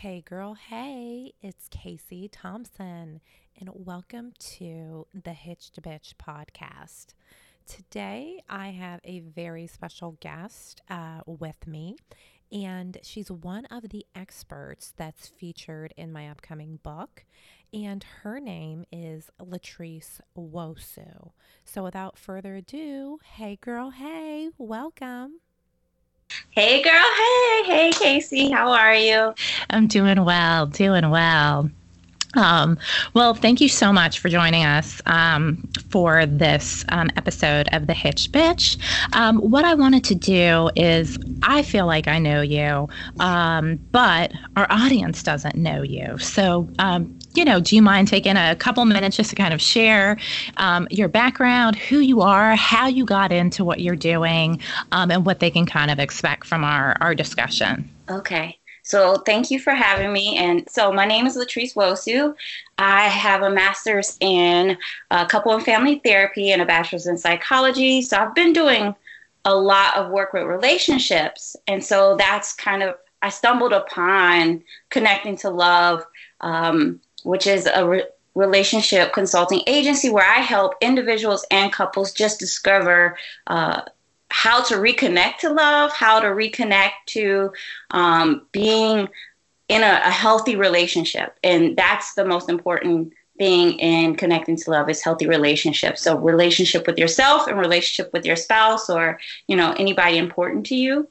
Hey, girl, hey, it's Casey Thompson, and welcome to the Hitched Bitch podcast. Today, I have a very special guest uh, with me, and she's one of the experts that's featured in my upcoming book, and her name is LaTrease Nwosu. So, without further ado, hey, girl, hey, welcome. Hey, girl. Hey, hey, Casey. How are you? I'm doing well, doing well. Um, well, thank you so much for joining us um, for this um, episode of The Hitch Bitch. Um, what I wanted to do is, I feel like I know you, um, but our audience doesn't know you. So, um, you know, do you mind taking a couple minutes just to kind of share your background, who you are, how you got into what you're doing, and what they can kind of expect from our, our discussion? Okay. So thank you for having me. And so my name is LaTrease Nwosu. I have a master's in uh, couple and family therapy and a bachelor's in psychology. So I've been doing a lot of work with relationships. And so that's kind of, I stumbled upon Connecting to Love, um, which is a re- relationship consulting agency where I help individuals and couples just discover uh, how to reconnect to love, how to reconnect to um, being in a, a, healthy relationship. And that's the most important thing in connecting to love is healthy relationships. So relationship with yourself and relationship with your spouse or, you know, anybody important to you.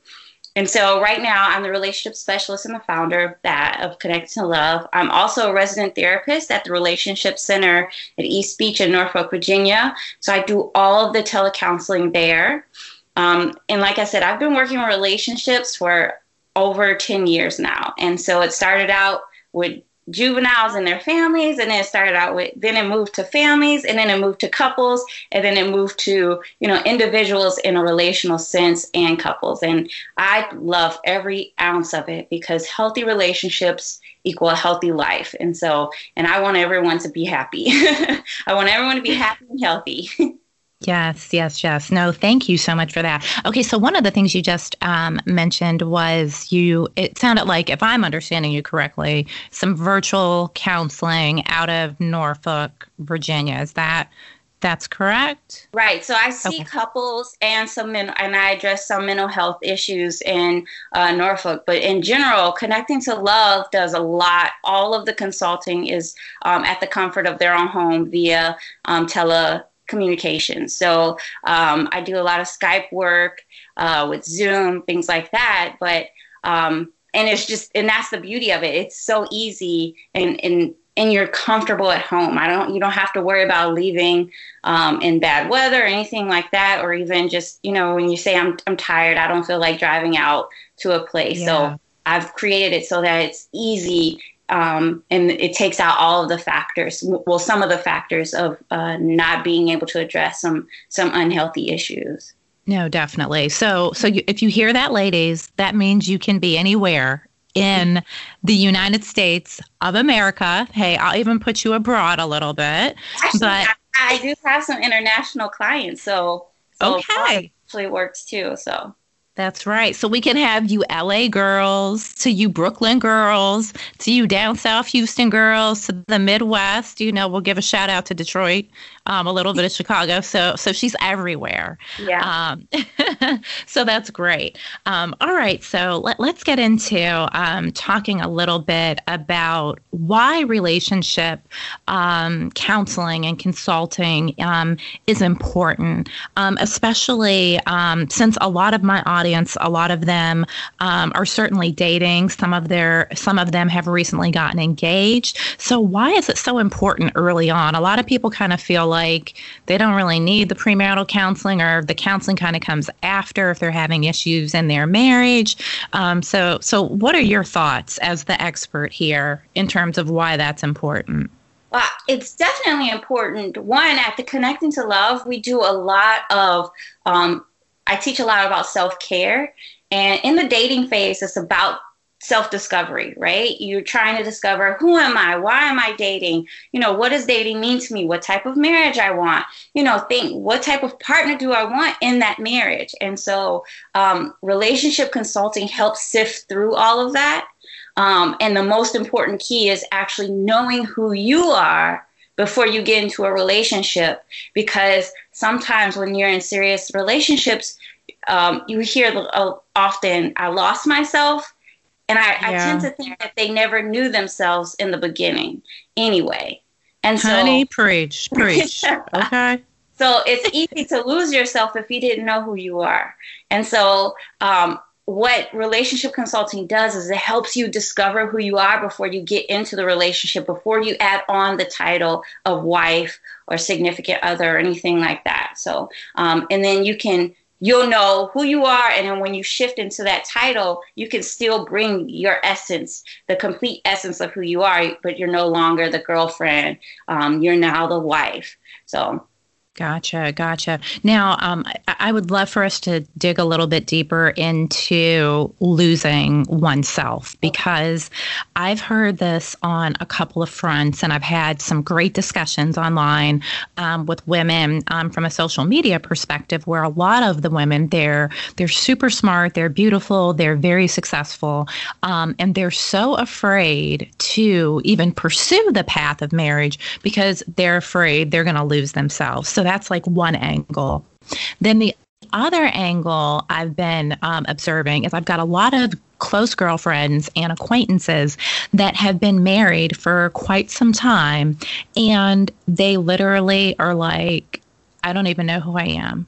And so right now I'm the relationship specialist and the founder of that of Connecting to Love. I'm also a resident therapist at the Relationship Center at East Beach in Norfolk, Virginia. So I do all of the telecounseling there. Um, and like I said, I've been working in relationships for over 10 years now. And so it started out with juveniles and their families and then it started out with then it moved to families and then it moved to couples and then it moved to you know individuals in a relational sense and couples. And i love every ounce of it because healthy relationships equal a healthy life. And so and i want everyone to be happy. I want everyone to be happy and healthy Yes, yes, yes. No, thank you so much for that. Okay, so one of the things you just um, mentioned was you, it sounded like, if I'm understanding you correctly, some virtual counseling out of Norfolk, Virginia. Is that? That's correct. Right. So I see okay. couples and some men, and I address some mental health issues in uh, Norfolk. But in general, connecting to love does a lot. All of the consulting is um, at the comfort of their own home via um, tele communication. So um, I do a lot of Skype work uh, with Zoom, things like that. But um, and it's just and that's the beauty of it. It's so easy and and and you're comfortable at home. I don't you don't have to worry about leaving um, in bad weather or anything like that, or even just you know when you say I'm I'm tired, I don't feel like driving out to a place. Yeah. So I've created it so that it's easy um, and it takes out all of the factors well some of the factors of uh, not being able to address some some unhealthy issues no definitely so so you, if you hear that ladies that means you can be anywhere in the United States of America. Hey, I'll even put you abroad a little bit. Actually, but I, I do have some international clients, so, so okay, actually works too. So that's right. So we can have you LA girls, to you Brooklyn girls, to you down south Houston girls, to the Midwest. You know, we'll give a shout out to Detroit um, a little bit of Chicago. So so she's everywhere. Yeah. Um, so that's great. Um, all right. So let, let's get into um, talking a little bit about why relationship um, counseling and consulting um, is important, especially since a lot of my audience, a lot of them are certainly dating. Some of their some of them have recently gotten engaged. So why is it so important early on? A lot of people kind of feel like like they don't really need the premarital counseling or the counseling kind of comes after if they're having issues in their marriage. Um, so, so what are your thoughts as the expert here in terms of why that's important? Well, it's definitely important. One, at the Connecting to Love, we do a lot of, um, I teach a lot about self care. And in the dating phase, it's about self discovery, right? You're trying to discover who am I? Why am I dating? You know, what does dating mean to me? What type of marriage I want? You know, think what type of partner do I want in that marriage? And so, um, relationship consulting helps sift through all of that. Um, and the most important key is actually knowing who you are before you get into a relationship because sometimes when you're in serious relationships um, you hear uh, often i lost myself and I, yeah. I, tend to think that they never knew themselves in the beginning anyway and so, honey preach preach okay so it's easy to lose yourself if you didn't know who you are and so um, what relationship consulting does is it helps you discover who you are before you get into the relationship, before you add on the title of wife or significant other or anything like that. So, um, and then you can you'll know who you are and then when you shift into that title you can still bring your essence the complete essence of who you are but you're no longer the girlfriend um, you're now the wife. So Gotcha, gotcha. Now, um, I would love for us to dig a little bit deeper into losing oneself because I've heard this on a couple of fronts, and I've had some great discussions online um, with women um, from a social media perspective, where a lot of the women they're they're super smart, they're beautiful, they're very successful, um, and they're so afraid to even pursue the path of marriage because they're afraid they're going to lose themselves. So that's like one angle. Then the other angle I've been um, observing is I've got a lot of close girlfriends and acquaintances that have been married for quite some time. And they literally are like, I don't even know who I am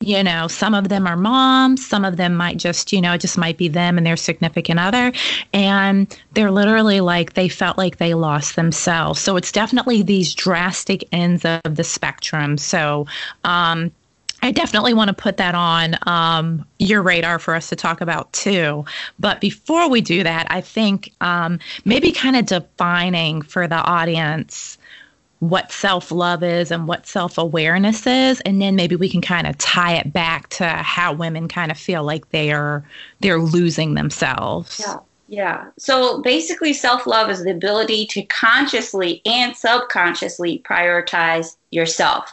you know some of them are moms some of them might just you know it just might be them and their significant other. And they're literally like they felt like they lost themselves. So it's definitely these drastic ends of the spectrum. So um I definitely want to put that on um, your radar for us to talk about too. But before we do that, I think um, maybe kind of defining for the audience what self love is and what self awareness is, and then maybe we can kind of tie it back to how women kind of feel like they are they're losing themselves. Yeah. Yeah. So basically, self love is the ability to consciously and subconsciously prioritize yourself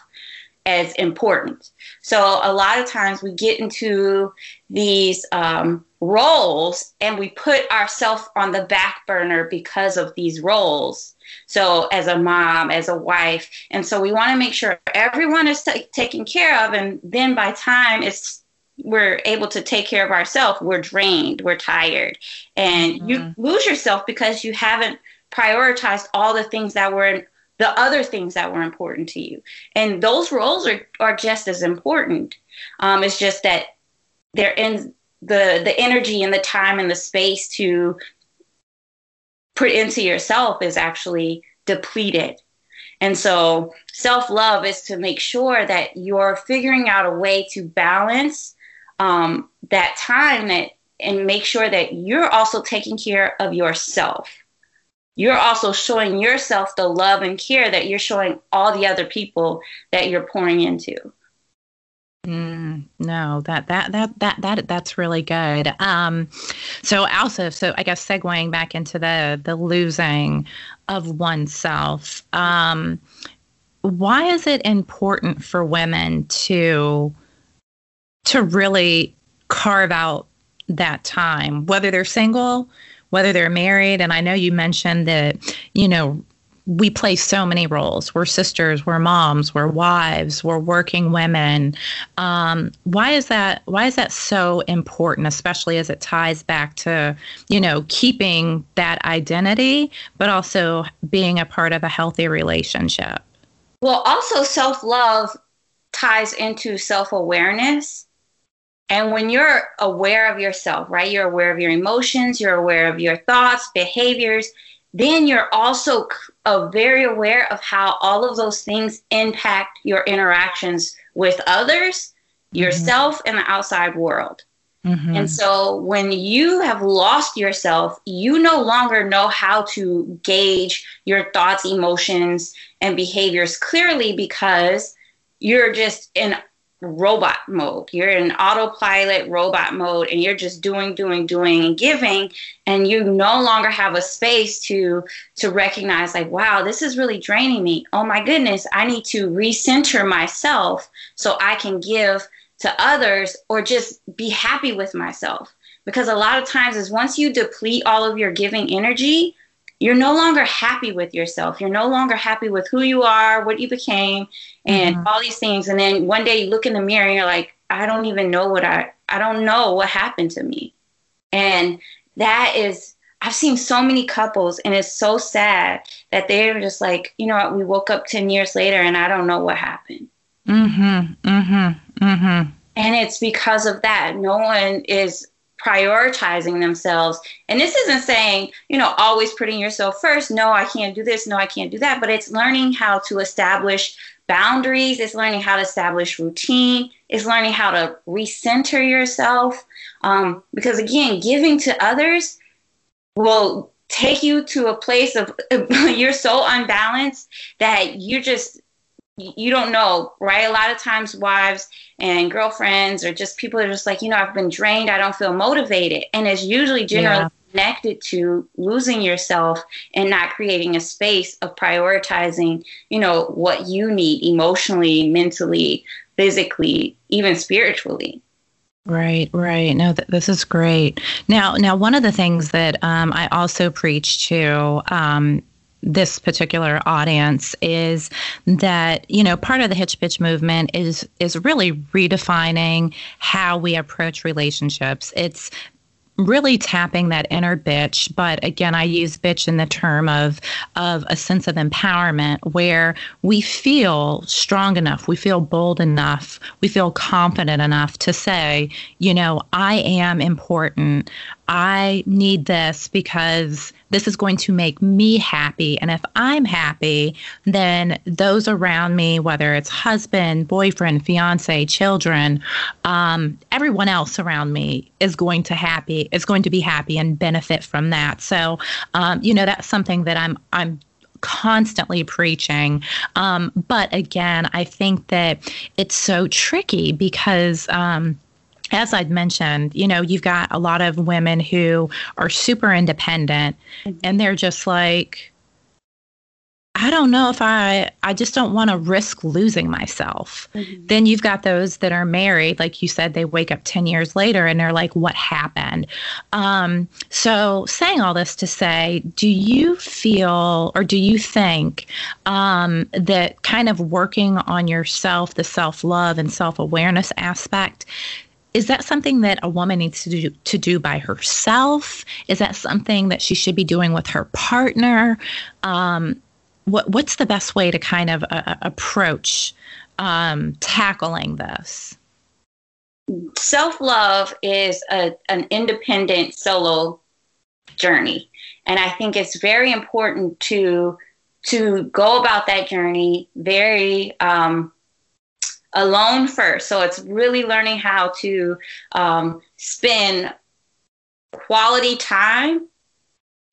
as important. So a lot of times we get into these um, roles and we put ourselves on the back burner because of these roles. So, as a mom, as a wife. And so, we want to make sure everyone is t- taken care of. And then by time it's we're able to take care of ourselves, we're drained, we're tired. And mm-hmm. you lose yourself because you haven't prioritized all the things that were the other things that were important to you. And those roles are, are just as important. Um, it's just that they're in the the energy and the time and the space to put into yourself is actually depleted. And so self love is to make sure that you're figuring out a way to balance um, that time that and make sure that you're also taking care of yourself. You're also showing yourself the love and care that you're showing all the other people that you're pouring into. Mm, no, that that that that that that's really good. Um, so also, so I guess segueing back into the the losing of oneself. Um, why is it important for women to to really carve out that time, whether they're single, whether they're married? And I know you mentioned that you know we play so many roles. We're sisters, we're moms, we're wives, we're working women. Um, why is that? Why is that so important, especially as it ties back to you know keeping that identity, but also being a part of a healthy relationship? Well, also self love ties into self awareness. And when you're aware of yourself, right, you're aware of your emotions, you're aware of your thoughts, behaviors, then you're also uh, very aware of how all of those things impact your interactions with others, mm-hmm. yourself, and the outside world. Mm-hmm. And so when you have lost yourself, you no longer know how to gauge your thoughts, emotions, and behaviors clearly because you're just in robot mode. You're in autopilot robot mode and you're just doing, doing, doing and giving and you no longer have a space to to recognize like, wow, this is really draining me. Oh my goodness, I need to recenter myself so I can give to others or just be happy with myself. Because a lot of times is once you deplete all of your giving energy, you're no longer happy with yourself. You're no longer happy with who you are, what you became, and mm-hmm. all these things. And then one day you look in the mirror and you're like, I don't even know what I I don't know what happened to me. And that is I've seen so many couples and it's so sad that they're just like, you know what, we woke up 10 years later and I don't know what happened. Mm hmm. Mm hmm. Mm hmm. And it's because of that. No one is prioritizing themselves. And this isn't saying, you know, always putting yourself first. No, I can't do this. No, I can't do that. But it's learning how to establish boundaries. It's learning how to establish routine. It's learning how to recenter yourself. Um, because again, giving to others will take you to a place of you're so unbalanced that you just you don't know, right? A lot of times, wives and girlfriends, or just people are just like, you know, I've been drained, I don't feel motivated. And it's usually generally yeah. connected to losing yourself and not creating a space of prioritizing, you know, what you need emotionally, mentally, physically, even spiritually. Right, right. No, th- this is great. Now, now, one of the things that um, I also preach to um, this particular audience is that you know part of the hitch bitch movement is is really redefining how we approach relationships. It's really tapping that inner bitch but again i use bitch in the term of of a sense of empowerment where we feel strong enough we feel bold enough we feel confident enough to say you know i am important I need this because this is going to make me happy. And if I'm happy, then those around me, whether it's husband, boyfriend, fiance, children, um, everyone else around me is going to happy is going to be happy and benefit from that. So, um, you know, that's something that I'm I'm constantly preaching. Um, but again, I think that it's so tricky because. Um, as I'd mentioned, you know, you've got a lot of women who are super independent mm-hmm. and they're just like, I don't know if I, I just don't want to risk losing myself. Mm-hmm. Then you've got those that are married, like you said, they wake up 10 years later and they're like, what happened? Um, so, saying all this to say, do you feel or do you think um, that kind of working on yourself, the self love and self awareness aspect, is that something that a woman needs to do to do by herself? Is that something that she should be doing with her partner? Um, what what's the best way to kind of uh, uh approach um, tackling this? Self love is a, an independent solo journey, and I think it's very important to to go about that journey very um, alone first. So it's really learning how to um, spend quality time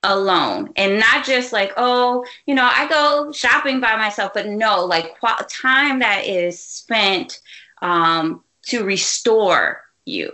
alone and not just like oh you know i go shopping by myself but no like qu- time that is spent um, to restore you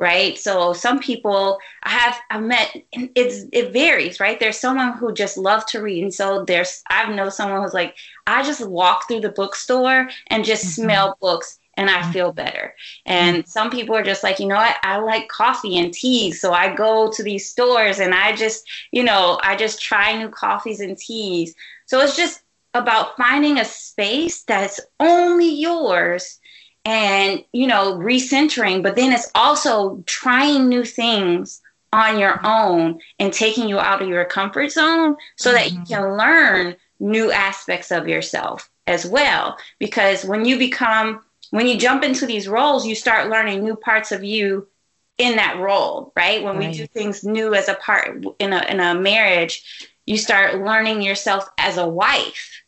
right? So some people I have I've met it's it varies, right? There's someone who just loves to read, and so there's I've know someone who's like I just walk through the bookstore and just mm-hmm. smell books and I mm-hmm. feel better. And mm-hmm. some people are just like, you know what, I like coffee and tea. So I go to these stores and I just, you know, I just try new coffees and teas. So it's just about finding a space that's only yours and you know recentering but then it's also trying new things on your own and taking you out of your comfort zone so that you mm-hmm. can learn new aspects of yourself as well because when you become when you jump into these roles you start learning new parts of you in that role right when right. we do things new as a part in a in a marriage you start learning yourself as a wife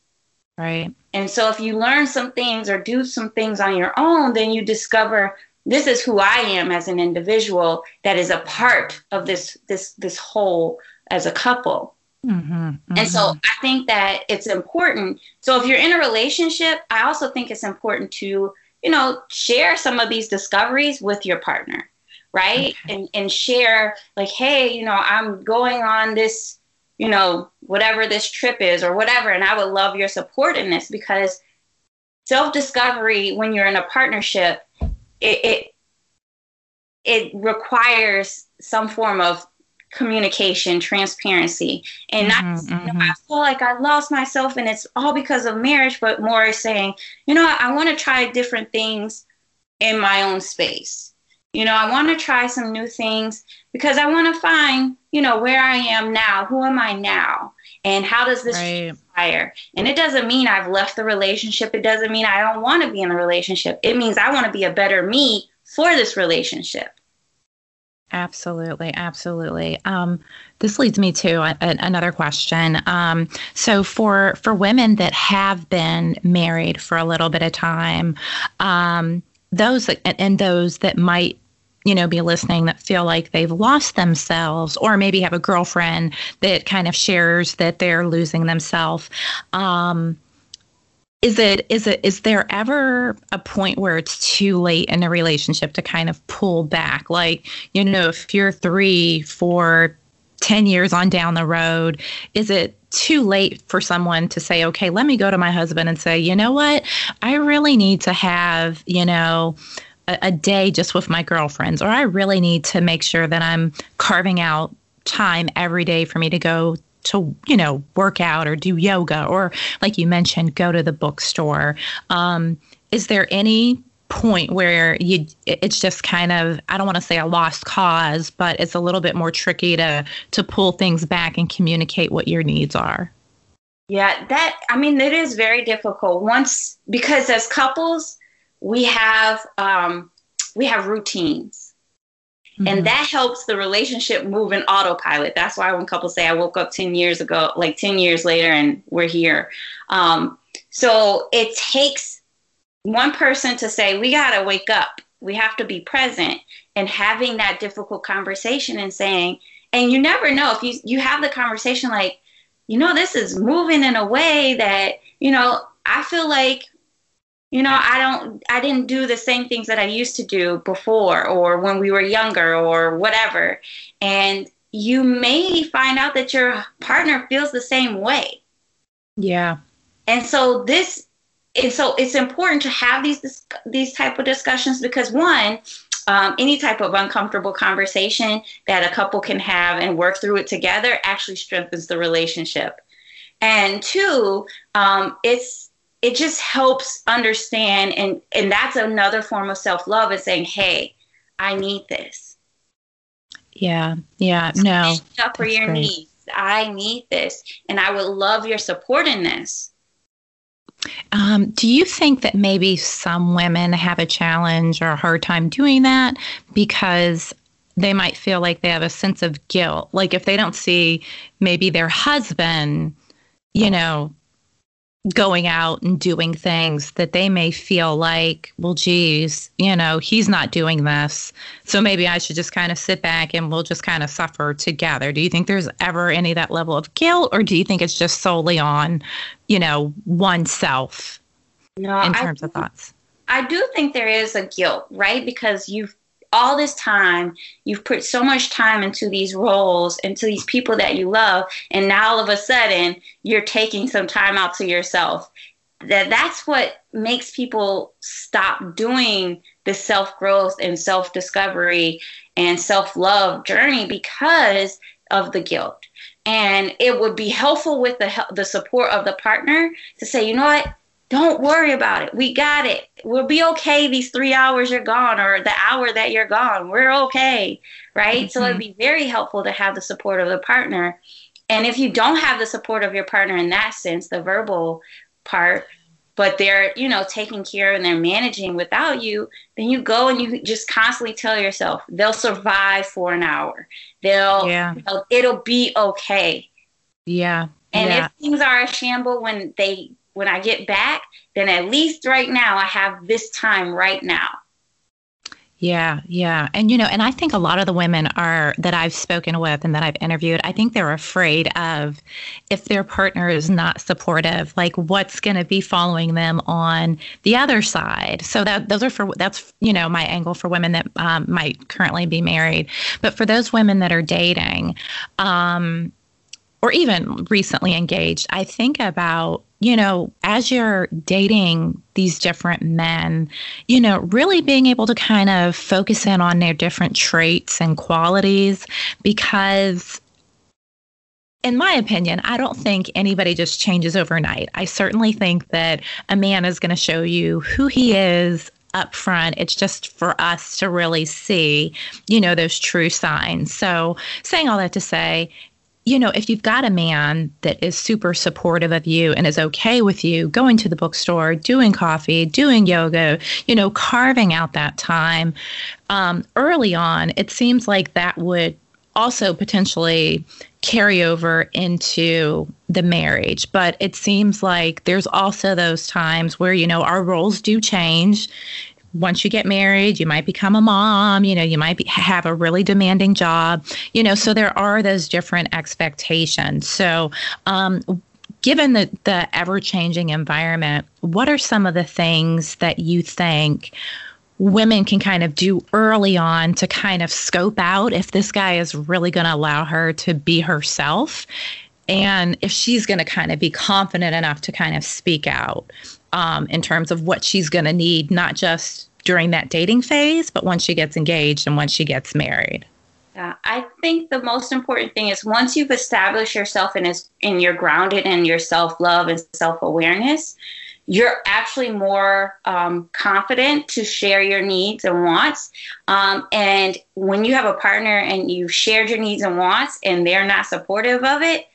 right and so if you learn some things or do some things on your own, then you discover this is who I am as an individual that is a part of this this this whole as a couple. Mm-hmm, mm-hmm. And so I think that it's important. So if you're in a relationship, I also think it's important to, you know, share some of these discoveries with your partner, right? Okay. And and share like, hey, you know, I'm going on this you know, whatever this trip is or whatever. And I would love your support in this because self discovery when you're in a partnership it, it it requires some form of communication, transparency, and mm-hmm, not mm-hmm. You know, I feel like I lost myself and it's all because of marriage, but more saying, you know, I, I want to try different things in my own space. You know, I want to try some new things because I want to find, you know, where I am now. Who am I now? And how does this right. transpire? And it doesn't mean I've left the relationship. It doesn't mean I don't want to be in a relationship. It means I want to be a better me for this relationship. Absolutely, absolutely. Um, this leads me to a, a, another question. Um, so, for for women that have been married for a little bit of time, um, those that, and those that might you know be listening that feel like they've lost themselves or maybe have a girlfriend that kind of shares that they're losing themselves. Um, is it is it is there ever a point where it's too late in a relationship to kind of pull back? Like you know if you're three four ten years on down the road is it too late for someone to say okay let me go to my husband and say you know what? I really need to have you know a, a day just with my girlfriends or i really need to make sure that i'm carving out time every day for me to go to you know work out or do yoga or like you mentioned go to the bookstore. Um, is there any point where you it's just kind of i don't want to say a lost cause but it's a little bit more tricky to to pull things back and communicate what your needs are? Yeah that i mean it is very difficult. Once because as couples we have um we have routines Mm-hmm. And that helps the relationship move in autopilot. That's why when couples say, I woke up 10 years ago, like 10 years later, and we're here. Um, so it takes one person to say, We got to wake up. We have to be present and having that difficult conversation and saying, and you never know if you, you have the conversation like, you know, this is moving in a way that, you know, I feel like you know i don't i didn't do the same things that i used to do before or when we were younger or whatever. And you may find out that your partner feels the same way. Yeah. And so this and so it's important to have these these type of discussions because one um, any type of uncomfortable conversation that a couple can have and work through it together actually strengthens the relationship. And two um, it's it just helps understand and and that's another form of self-love is saying hey i need this. Yeah yeah no up for your great. needs. I need this and i would love your support in this. Um, do you think that maybe some women have a challenge or a hard time doing that because they might feel like they have a sense of guilt? Like if they don't see maybe their husband you know going out and doing things that they may feel like, well, geez, you know, he's not doing this. So maybe I should just kind of sit back and we'll just kind of suffer together. Do you think there's ever any that level of guilt, or do you think it's just solely on, you know, oneself no, in terms I, of thoughts? I do think there is a guilt, right? Because you've all this time you've put so much time into these roles into these people that you love and now all of a sudden you're taking some time out to yourself. That that's what makes people stop doing the self growth and self discovery and self love journey because of the guilt. And it would be helpful with the the support of the partner to say you know what don't worry about it. We got it. We'll be okay these three hours you're gone or the hour that you're gone. We're okay. Right. Mm-hmm. So it'd be very helpful to have the support of the partner. And if you don't have the support of your partner in that sense, the verbal part, but they're, you know, taking care and they're managing without you, then you go and you just constantly tell yourself they'll survive for an hour. They'll, yeah. You know, it'll be okay. Yeah. And yeah. if things are a shamble when they when I get back, then at least right now I have this time right now. Yeah, yeah. And you know, and I think a lot of the women are that I've spoken with and that I've interviewed, I think they're afraid of if their partner is not supportive, like what's going to be following them on the other side. So that those are for that's you know my angle for women that um, might currently be married, but for those women that are dating, um, or even recently engaged, I think about you know, as you're dating these different men, you know, really being able to kind of focus in on their different traits and qualities because in my opinion, I don't think anybody just changes overnight. I certainly think that a man is going to show you who he is up front. It's just for us to really see, you know, those true signs. So, saying all that to say, you know, if you've got a man that is super supportive of you and is okay with you going to the bookstore, doing coffee, doing yoga, you know, carving out that time um, early on, it seems like that would also potentially carry over into the marriage. But it seems like there's also those times where, you know, our roles do change once you get married, you might become a mom, you know, you might be, have a really demanding job, you know, so there are those different expectations. So, um, given the, the ever changing environment, what are some of the things that you think women can kind of do early on to kind of scope out if this guy is really going to allow her to be herself? And if she's going to kind of be confident enough to kind of speak out um, in terms of what she's going to need, not just during that dating phase, but once she gets engaged and once she gets married. Yeah, I think the most important thing is once you've established yourself and is and you're grounded in your self love and self awareness, you're actually more um, confident to share your needs and wants. Um, and when you have a partner and you've shared your needs and wants and they're not supportive of it,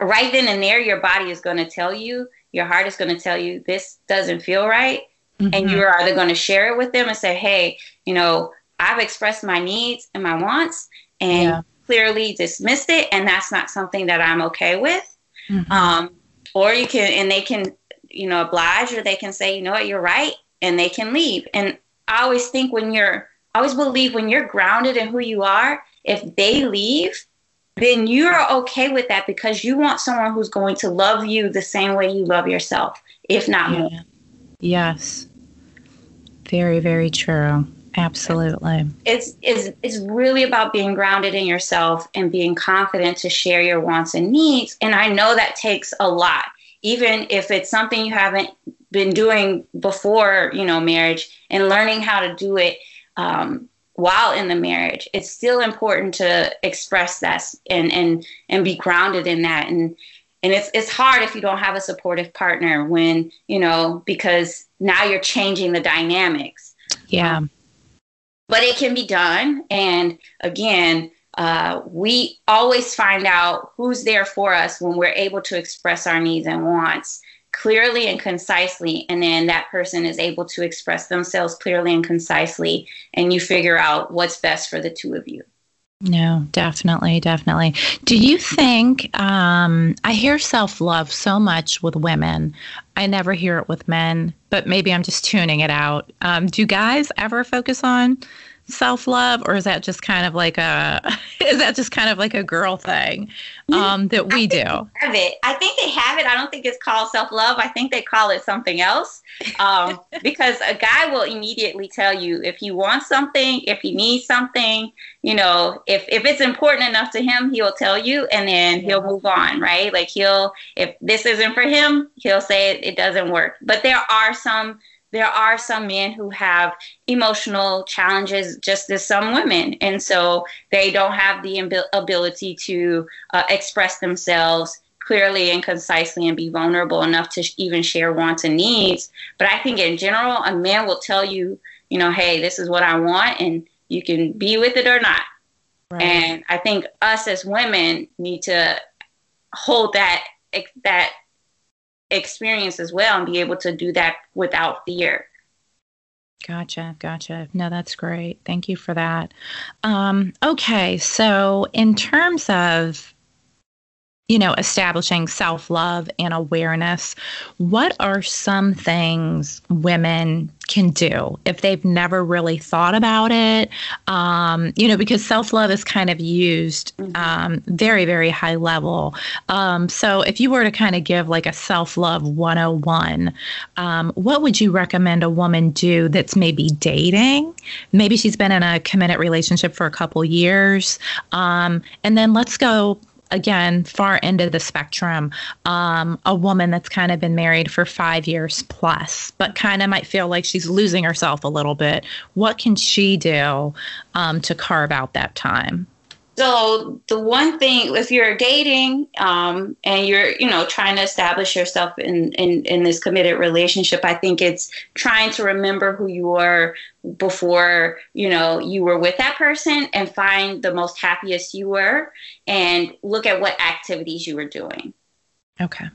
right then and there, your body is going to tell you your heart is going to tell you this doesn't feel right. Mm-hmm. And you're either going to share it with them and say, hey, you know, I've expressed my needs and my wants and yeah. clearly dismissed it. And that's not something that I'm okay with. Mm-hmm. Um, or you can, and they can, you know, oblige or they can say, you know what, you're right. And they can leave. And I always think when you're, I always believe when you're grounded in who you are, if they leave, then you're okay with that because you want someone who's going to love you the same way you love yourself, if not yeah. more. Yes. Very, very true. Absolutely. It's, it's, it's really about being grounded in yourself and being confident to share your wants and needs. And I know that takes a lot, even if it's something you haven't been doing before, you know, marriage and learning how to do it um, while in the marriage it's still important to express that and and and be grounded in that. And and it's it's hard if you don't have a supportive partner when you know because now you're changing the dynamics. Yeah. Um, but it can be done. And again uh, we always find out who's there for us when we're able to express our needs and wants clearly and concisely and then that person is able to express themselves clearly and concisely and you figure out what's best for the two of you. No definitely definitely. Do you think um, i hear self-love so much with women. I never hear it with men but maybe i'm just tuning it out. Um, do guys ever focus on self love, or is that just kind of like a is that just kind of like a girl thing um, that we do? Have it. I think they have it. I don't think it's called self love. I think they call it something else um, because a guy will immediately tell you if he wants something, if he needs something. You know, if if it's important enough to him, he'll tell you, and then he'll move on. Right? Like he'll if this isn't for him, he'll say it, it doesn't work. But there are some there are some men who have emotional challenges just as some women and so they don't have the ability to uh, express themselves clearly and concisely and be vulnerable enough to even share wants and needs but i think in general a man will tell you you know hey this is what i want and you can be with it or not right. and i think us as women need to hold that that experience as well and be able to do that without fear. Gotcha, gotcha. No, that's great. Thank you for that. Um, okay, so in terms of you know, establishing self love and awareness, what are some things women can do if they've never really thought about it? Um, you know, because self love is kind of used mm-hmm. um, very, very high level. Um, so if you were to kind of give like a self love 101, um, what would you recommend a woman do that's maybe dating? Maybe she's been in a committed relationship for a couple years. Um, and then let's go again, far end of the spectrum, um, a woman that's kind of been married for five years plus, but kind of might feel like she's losing herself a little bit. What can she do um, to carve out that time? So the one thing, if you're dating um, and you're, you know, trying to establish yourself in, in in this committed relationship, I think it's trying to remember who you were before, you know, you were with that person and find the most happiest you were, and look at what activities you were doing. Okay.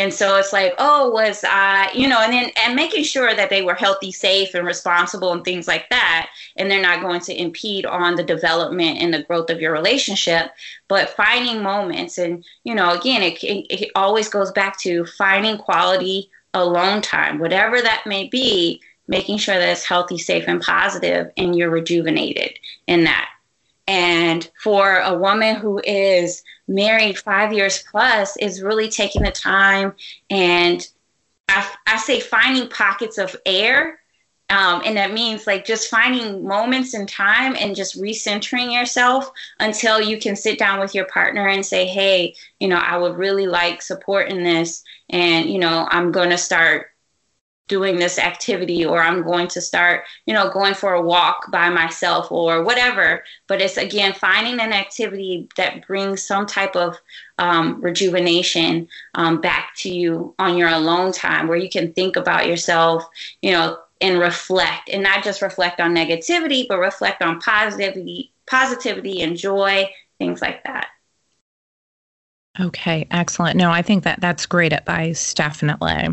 And so it's like, oh, was I, you know, and then and making sure that they were healthy, safe, and responsible and things like that. And they're not going to impede on the development and the growth of your relationship. But finding moments, and, you know, again, it, it, it always goes back to finding quality alone time, whatever that may be, making sure that it's healthy, safe, and positive, and you're rejuvenated in that. And for a woman who is married five years plus, is really taking the time and I, I say finding pockets of air. Um, and that means like just finding moments in time and just recentering yourself until you can sit down with your partner and say, hey, you know, I would really like support in this. And, you know, I'm going to start doing this activity or I'm going to start, you know, going for a walk by myself or whatever. But it's again finding an activity that brings some type of um, rejuvenation um, back to you on your alone time where you can think about yourself, you know, and reflect and not just reflect on negativity, but reflect on positivity, positivity and joy, things like that. Okay, excellent. No, I think that that's great advice, definitely.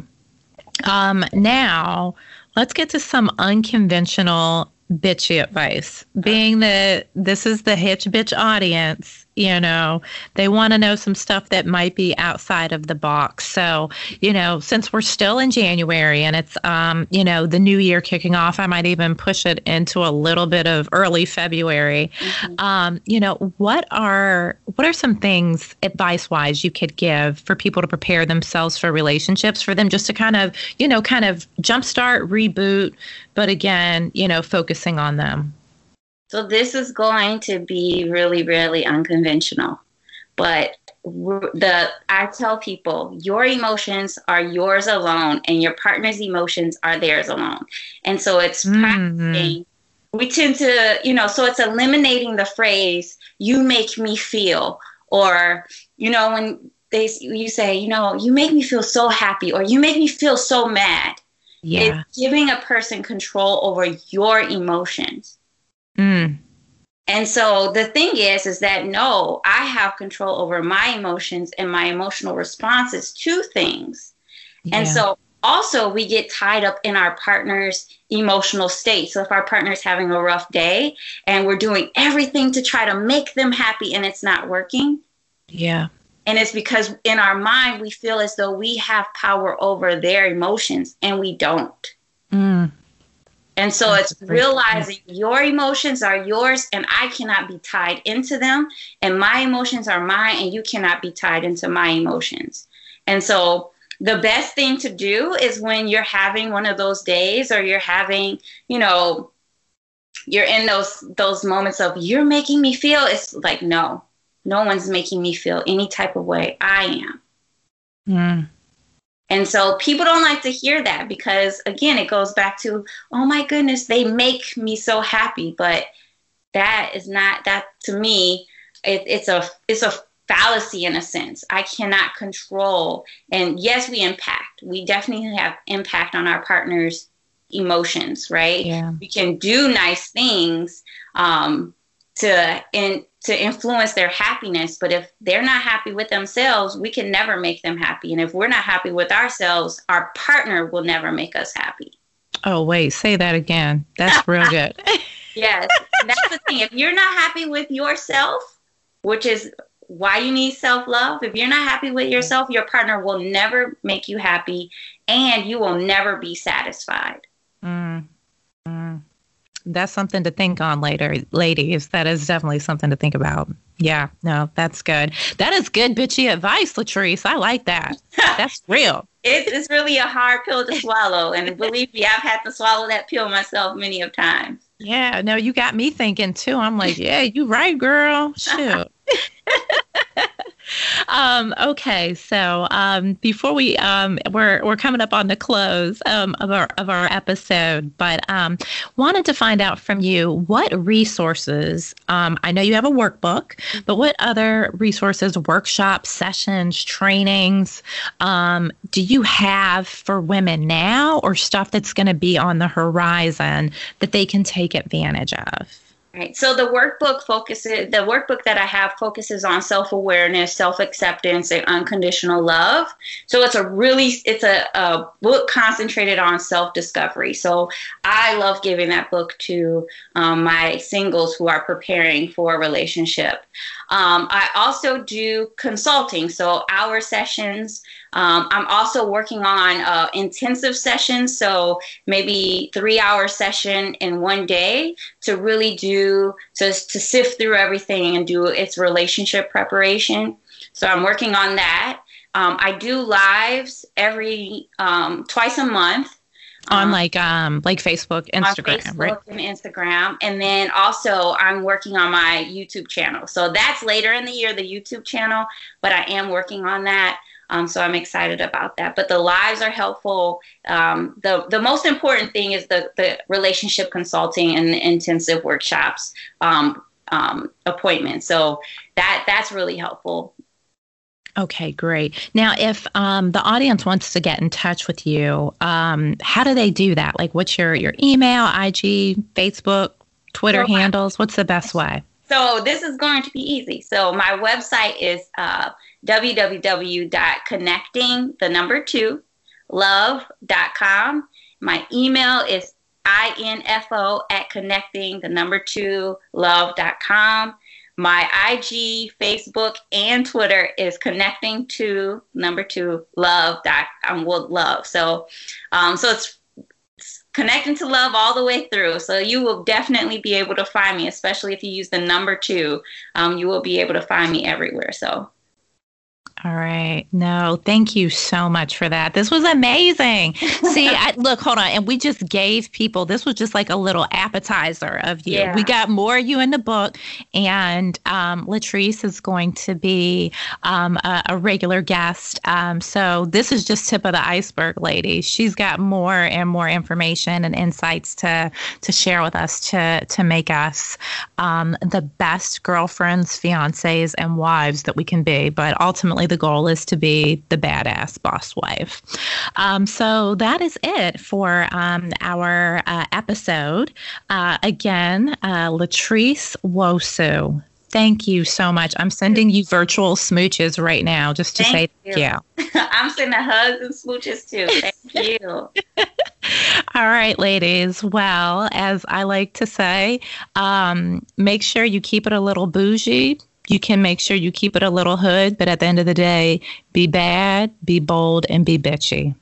Um, now, let's get to some unconventional bitchy advice. Being that this is the hitch bitch audience, you know, they want to know some stuff that might be outside of the box. So, you know, since we're still in January and it's, um, you know, the new year kicking off, I might even push it into a little bit of early February. Mm-hmm. Um, you know, what are what are some things advice wise you could give for people to prepare themselves for relationships, for them just to kind of, you know, kind of jumpstart, reboot, but again, you know, focusing on them. So this is going to be really, really unconventional. But the I tell people your emotions are yours alone and your partner's emotions are theirs alone. And so it's mm-hmm. we tend to, you know, so it's eliminating the phrase you make me feel or you know when they you say, you know, you make me feel so happy or you make me feel so mad. Yeah. It's giving a person control over your emotions. Mm. And so the thing is, is that no, I have control over my emotions and my emotional responses to things. Yeah. And so also we get tied up in our partner's emotional state. So if our partner's having a rough day and we're doing everything to try to make them happy and it's not working. Yeah. And it's because in our mind we feel as though we have power over their emotions and we don't. Mm. And so That's it's realizing your emotions are yours and I cannot be tied into them. And my emotions are mine and you cannot be tied into my emotions. And so the best thing to do is when you're having one of those days or you're having, you know, you're in those those moments of you're making me feel it's like no no one's making me feel any type of way i am mm. And so people don't like to hear that because, again, it goes back to, oh my goodness, they make me so happy. But that is not that to me. It, it's a it's a fallacy in a sense. I cannot control. And yes, we impact. We definitely have impact on our partner's emotions, right? Yeah. We can do nice things um, to in to influence their happiness. But if they're not happy with themselves, we can never make them happy. And if we're not happy with ourselves, our partner will never make us happy. Oh, wait, say that again. That's real good. yes. That's the thing. If you're not happy with yourself, which is why you need self love, if you're not happy with yourself, your partner will never make you happy and you will never be satisfied. Mm that's something to think on later, ladies. That is definitely something to think about. Yeah, no, that's good. That is good bitchy advice, LaTrease. I like that. That's real. it's, it's really a hard pill to swallow. And believe me, I've had to swallow that pill myself many of times. Yeah, no, you got me thinking too. I'm like, yeah, you right, girl. Shoot. um, okay, so um, before we um, we're we're coming up on the close um, of our of our episode, but um, wanted to find out from you what resources. Um, I know you have a workbook, but what other resources, workshops, sessions, trainings um, do you have for women now, or stuff that's going to be on the horizon that they can take advantage of? Right. So the workbook focuses the workbook that I have focuses on self-awareness, self-acceptance, and unconditional love. So it's a really it's a, a book concentrated on self-discovery. So I love giving that book to um, my singles who are preparing for a relationship. Um, I also do consulting, so hour sessions. Um, I'm also working on uh, intensive sessions, so maybe three hour session in one day to really do to, to sift through everything and do its relationship preparation. So I'm working on that. Um, I do lives every um, twice a month on um, like um like Facebook, Instagram, Facebook right? And Instagram, and then also I'm working on my YouTube channel. So that's later in the year, the YouTube channel, but I am working on that. Um, so I'm excited about that. But the lives are helpful. Um, the the most important thing is the the relationship consulting and the intensive workshops um, um, appointments. So that that's really helpful Okay, great. Now, if um, the audience wants to get in touch with you, um, how do they do that? Like, what's your your email, IG, Facebook, Twitter so handles? What's the best way? So this is going to be easy. So my website is uh, www.connecting the number two love.com. My email is info at connecting the number two love.com. My IG, Facebook, and Twitter is connecting to number two love dot um, love. So, um, so it's connecting to love all the way through. So you will definitely be able to find me, especially if you use the number two. Um, you will be able to find me everywhere. So all right. No, thank you so much for that. This was amazing. See, I, look, hold on. And we just gave people, this was just like a little appetizer of you. Yeah. We got more of you in the book. And um, LaTrease is going to be um, a, a, regular guest. Um, so this is just tip of the iceberg, ladies. She's got more and more information and insights to, to share with us to, to make us um, the best girlfriends, fiancés, and wives that we can be. But ultimately, the goal is to be the badass boss wife. Um, so that is it for um, our uh, episode. Uh, again, uh, LaTrease Nwosu. Thank you so much. I'm sending you virtual smooches right now just to thank say you. thank you. I'm sending hugs and smooches too. Thank you. All right, ladies. Well, as I like to say, um, make sure you keep it a little bougie you can make sure you keep it a little hood, but at the end of the day, be bad, be bold, and be bitchy.